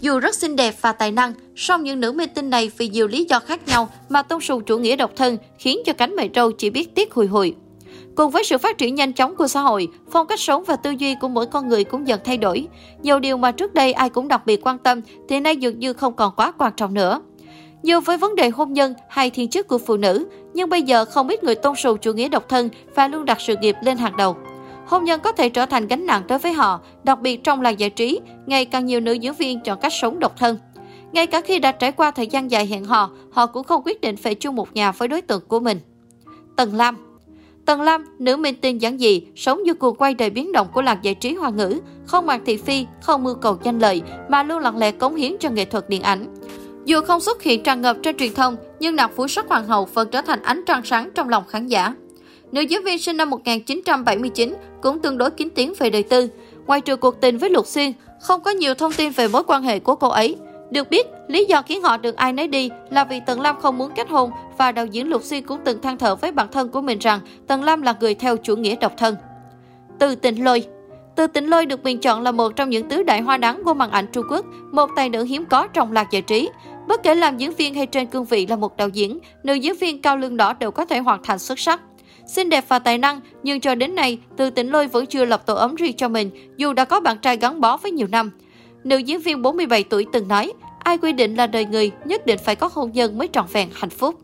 Dù rất xinh đẹp và tài năng, song những nữ mê tinh này vì nhiều lý do khác nhau mà tôn sùng chủ nghĩa độc thân khiến cho cánh mày râu chỉ biết tiếc hùi hụi. Cùng với sự phát triển nhanh chóng của xã hội, phong cách sống và tư duy của mỗi con người cũng dần thay đổi. Nhiều điều mà trước đây ai cũng đặc biệt quan tâm thì nay dường như không còn quá quan trọng nữa. Dù với vấn đề hôn nhân hay thiên chức của phụ nữ, nhưng bây giờ không ít người tôn sùng chủ nghĩa độc thân và luôn đặt sự nghiệp lên hàng đầu. Hôn nhân có thể trở thành gánh nặng đối với họ, đặc biệt trong làng giải trí, ngày càng nhiều nữ diễn viên chọn cách sống độc thân. Ngay cả khi đã trải qua thời gian dài hẹn hò, họ cũng không quyết định phải chung một nhà với đối tượng của mình. Tần Lam Tần Lam, nữ minh tinh giản dị, sống như cuồng quay đời biến động của làng giải trí hoa ngữ, không màng thị phi, không mưu cầu danh lợi, mà luôn lặng lẽ cống hiến cho nghệ thuật điện ảnh. Dù không xuất hiện tràn ngập trên truyền thông, nhưng nàng phú sắc hoàng hậu vẫn trở thành ánh trăng sáng trong lòng khán giả. Nữ diễn viên sinh năm 1979 cũng tương đối kín tiếng về đời tư. Ngoài trừ cuộc tình với Lục Xuyên, không có nhiều thông tin về mối quan hệ của cô ấy. Được biết, lý do khiến họ được ai nấy đi là vì Tần Lam không muốn kết hôn và đạo diễn Lục Xuyên cũng từng than thở với bản thân của mình rằng Tần Lam là người theo chủ nghĩa độc thân. Từ tình lôi từ Tịnh Lôi được bình chọn là một trong những tứ đại hoa đắng của màn ảnh Trung Quốc, một tài nữ hiếm có trong lạc giải trí. Bất kể làm diễn viên hay trên cương vị là một đạo diễn, nữ diễn viên cao lương đỏ đều có thể hoàn thành xuất sắc. Xinh đẹp và tài năng, nhưng cho đến nay, Từ Tĩnh Lôi vẫn chưa lập tổ ấm riêng cho mình, dù đã có bạn trai gắn bó với nhiều năm. Nữ diễn viên 47 tuổi từng nói, ai quy định là đời người nhất định phải có hôn nhân mới trọn vẹn hạnh phúc.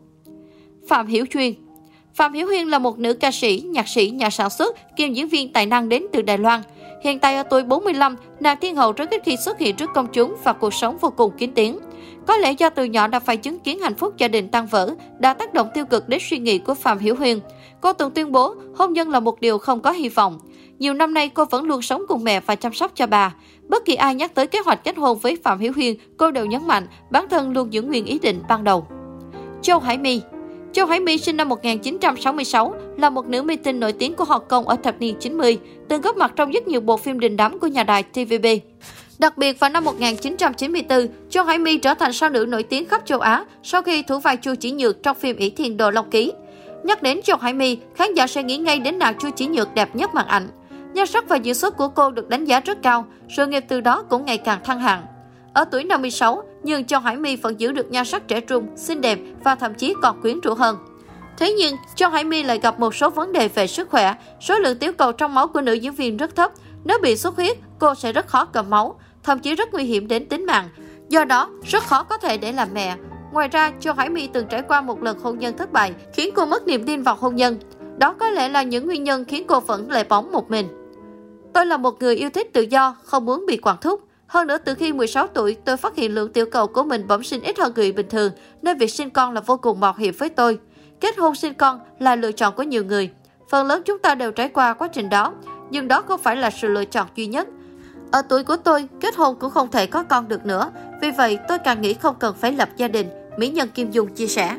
Phạm Hiểu Chuyên Phạm Hiểu Huyên là một nữ ca sĩ, nhạc sĩ, nhà sản xuất, kiêm diễn viên tài năng đến từ Đài Loan. Hiện tại ở tuổi 45, nàng thiên hậu rất ít khi xuất hiện trước công chúng và cuộc sống vô cùng kín tiếng. Có lẽ do từ nhỏ đã phải chứng kiến hạnh phúc gia đình tan vỡ, đã tác động tiêu cực đến suy nghĩ của Phạm Hiểu Huyên. Cô từng tuyên bố hôn nhân là một điều không có hy vọng. Nhiều năm nay cô vẫn luôn sống cùng mẹ và chăm sóc cho bà. Bất kỳ ai nhắc tới kế hoạch kết hôn với Phạm Hiểu Huyên, cô đều nhấn mạnh bản thân luôn giữ nguyên ý định ban đầu. Châu Hải My Châu Hải My sinh năm 1966, là một nữ minh tinh nổi tiếng của Hồng Kông ở thập niên 90, từng góp mặt trong rất nhiều bộ phim đình đám của nhà đài TVB. Đặc biệt vào năm 1994, Châu Hải My trở thành sao nữ nổi tiếng khắp châu Á sau khi thủ vai Chu Chỉ Nhược trong phim ỷ Thiên Đồ Long Ký. Nhắc đến Châu Hải My, khán giả sẽ nghĩ ngay đến nàng Chu Chỉ Nhược đẹp nhất màn ảnh. Nhan sắc và diễn xuất của cô được đánh giá rất cao, sự nghiệp từ đó cũng ngày càng thăng hạng. Ở tuổi 56, nhưng Châu Hải My vẫn giữ được nhan sắc trẻ trung, xinh đẹp và thậm chí còn quyến rũ hơn. Thế nhưng, Châu Hải My lại gặp một số vấn đề về sức khỏe. Số lượng tiểu cầu trong máu của nữ diễn viên rất thấp. Nếu bị xuất huyết, cô sẽ rất khó cầm máu, thậm chí rất nguy hiểm đến tính mạng. Do đó, rất khó có thể để làm mẹ. Ngoài ra, Châu Hải My từng trải qua một lần hôn nhân thất bại, khiến cô mất niềm tin vào hôn nhân. Đó có lẽ là những nguyên nhân khiến cô vẫn lệ bóng một mình. Tôi là một người yêu thích tự do, không muốn bị quản thúc. Hơn nữa, từ khi 16 tuổi, tôi phát hiện lượng tiểu cầu của mình bẩm sinh ít hơn người bình thường, nên việc sinh con là vô cùng mạo hiểm với tôi. Kết hôn sinh con là lựa chọn của nhiều người. Phần lớn chúng ta đều trải qua quá trình đó, nhưng đó không phải là sự lựa chọn duy nhất. Ở tuổi của tôi, kết hôn cũng không thể có con được nữa. Vì vậy, tôi càng nghĩ không cần phải lập gia đình, Mỹ Nhân Kim Dung chia sẻ.